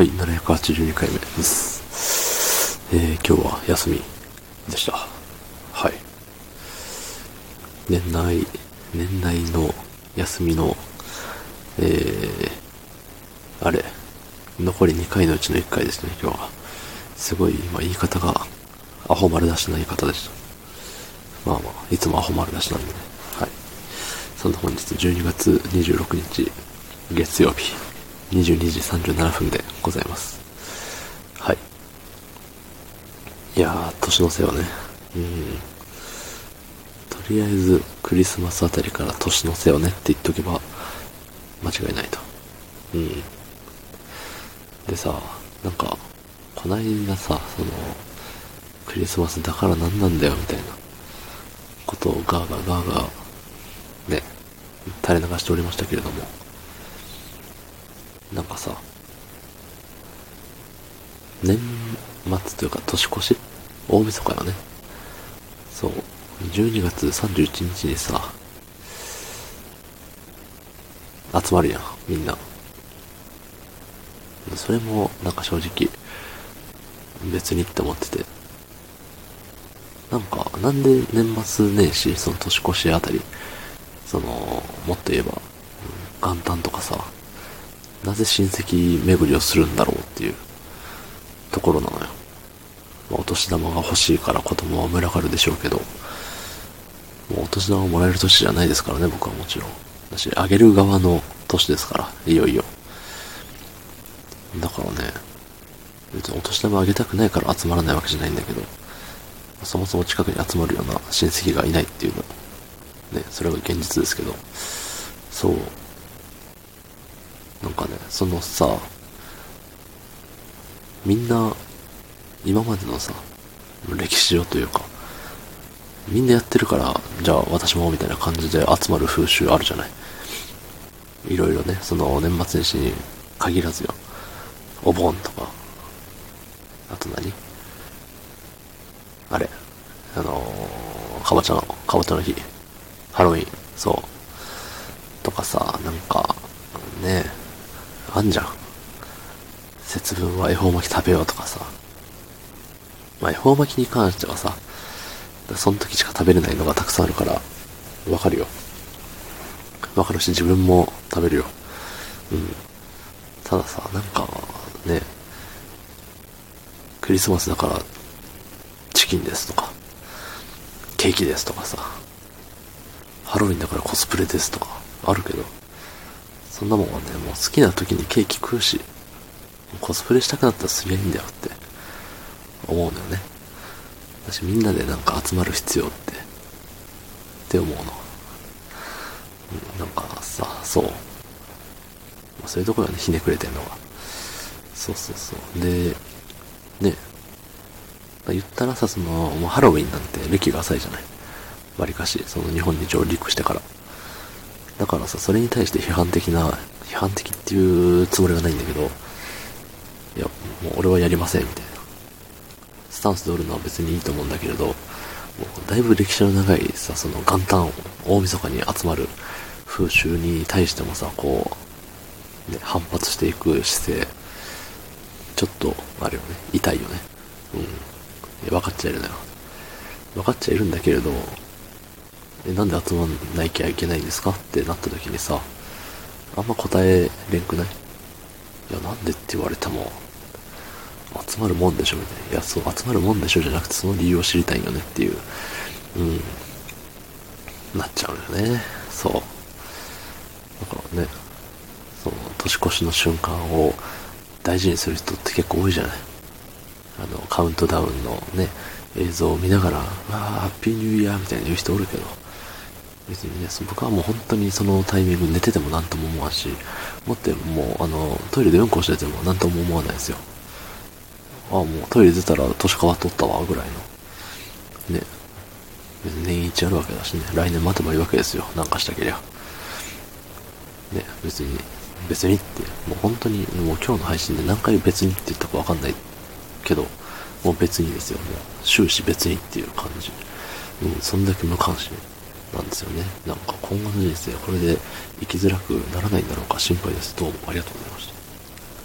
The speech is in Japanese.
はい、782回目です。えー、今日は休みでした。はい。年内、年内の休みの、えー、あれ、残り2回のうちの1回ですね、今日は。すごい、ま、言い方が、アホ丸出しな言い方でした。まあまあ、いつもアホ丸出しなんでね。はい。そんな本日12月26日、月曜日、22時37分でございます。はい。いやー、年の瀬はね、うん。とりあえず、クリスマスあたりから年の瀬をねって言っとけば、間違いないと。うん。でさ、なんか、こないださ、その、クリスマスだから何なんだよ、みたいな、ことをガーガーガーガー、ね、垂れ流しておりましたけれども、なんかさ、年末というか年越し？大晦日よね。そう。12月31日にさ、集まるやん、みんな。それも、なんか正直、別にって思ってて。なんか、なんで年末年始、その年越しあたり、その、もっと言えば、元旦とかさ、なぜ親戚巡りをするんだろうっていうところなのよ。まあお年玉が欲しいから子供は群がるでしょうけど、もうお年玉をもらえる年じゃないですからね、僕はもちろん。だし、あげる側の年ですから、いよいよ。だからね、別にお年玉あげたくないから集まらないわけじゃないんだけど、そもそも近くに集まるような親戚がいないっていうの、ね、それが現実ですけど、そう。なんかね、そのさ、みんな、今までのさ、歴史上というか、みんなやってるから、じゃあ私もみたいな感じで集まる風習あるじゃない？いろいろね、その年末年始に限らずよ。お盆とか、あと何？あれ、あのー、かぼちゃの、かぼちゃの日、ハロウィン、そう。とかさ、なんか、ねえあんじゃん。節分は恵方巻き食べようとかさ。まあ恵方巻きに関してはさ、その時しか食べれないのがたくさんあるから、わかるよ。わかるし自分も食べるよ。うん。たださ、なんか、ね、クリスマスだから、チキンですとか、ケーキですとかさ、ハロウィンだからコスプレですとか、あるけど、そんなもんはね、もう好きな時にケーキ食うし、コスプレしたくなったらすりゃいいんだよって、思うのよね。私みんなでなんか集まる必要って、って思うの。なんかさ、そう。そういうところがね、ひねくれてんのが。そうそうそう。で、ね、ま言ったらさ、その、もうハロウィンなんて歴が浅いじゃない。わりかし、その日本に上陸してから。だからさ、それに対して批判的な、批判的っていうつもりはないんだけど、いや、もう俺はやりません、みたいな。スタンスでおるのは別にいいと思うんだけれど、もうだいぶ歴史の長いさ、その元旦、大晦日に集まる風習に対してもさ、こう、ね、反発していく姿勢、ちょっと、あれよね、痛いよね。うん。分かっちゃいるのよ。分かっちゃいるんだけれど、え、なんで集まんなきゃいけないんですか？ってなった時にさ、あんま答えれんくないいや、なんで？って言われても、集まるもんでしょみたいな。いや、そう、集まるもんでしょじゃなくて、その理由を知りたいよねっていう、うん、なっちゃうよね。そう。だからね、その、年越しの瞬間を大事にする人って結構多いじゃない？あの、カウントダウンのね、映像を見ながら、わあ、ハッピーニューイヤーみたいな言う人おるけど、別にね、僕はもう本当にそのタイミング寝てても何とも思わんし、もってもう、あの、トイレでうんこしてても何とも思わないですよ。あもうトイレ出たら年変わっとったわ、ぐらいの。ね。別に年一あるわけだしね、来年待てばいいわけですよ、なんかしたけりゃ。ね、別に、別にって、もう本当に、もう今日の配信で何回別にって言ったかわかんないけど、もう別にですよ、もう終始別にっていう感じ。うん、そんだけ無関心なんですよね。なんか今後の人生、これで生きづらくならないんだろうか心配です。どうもありがとうございました。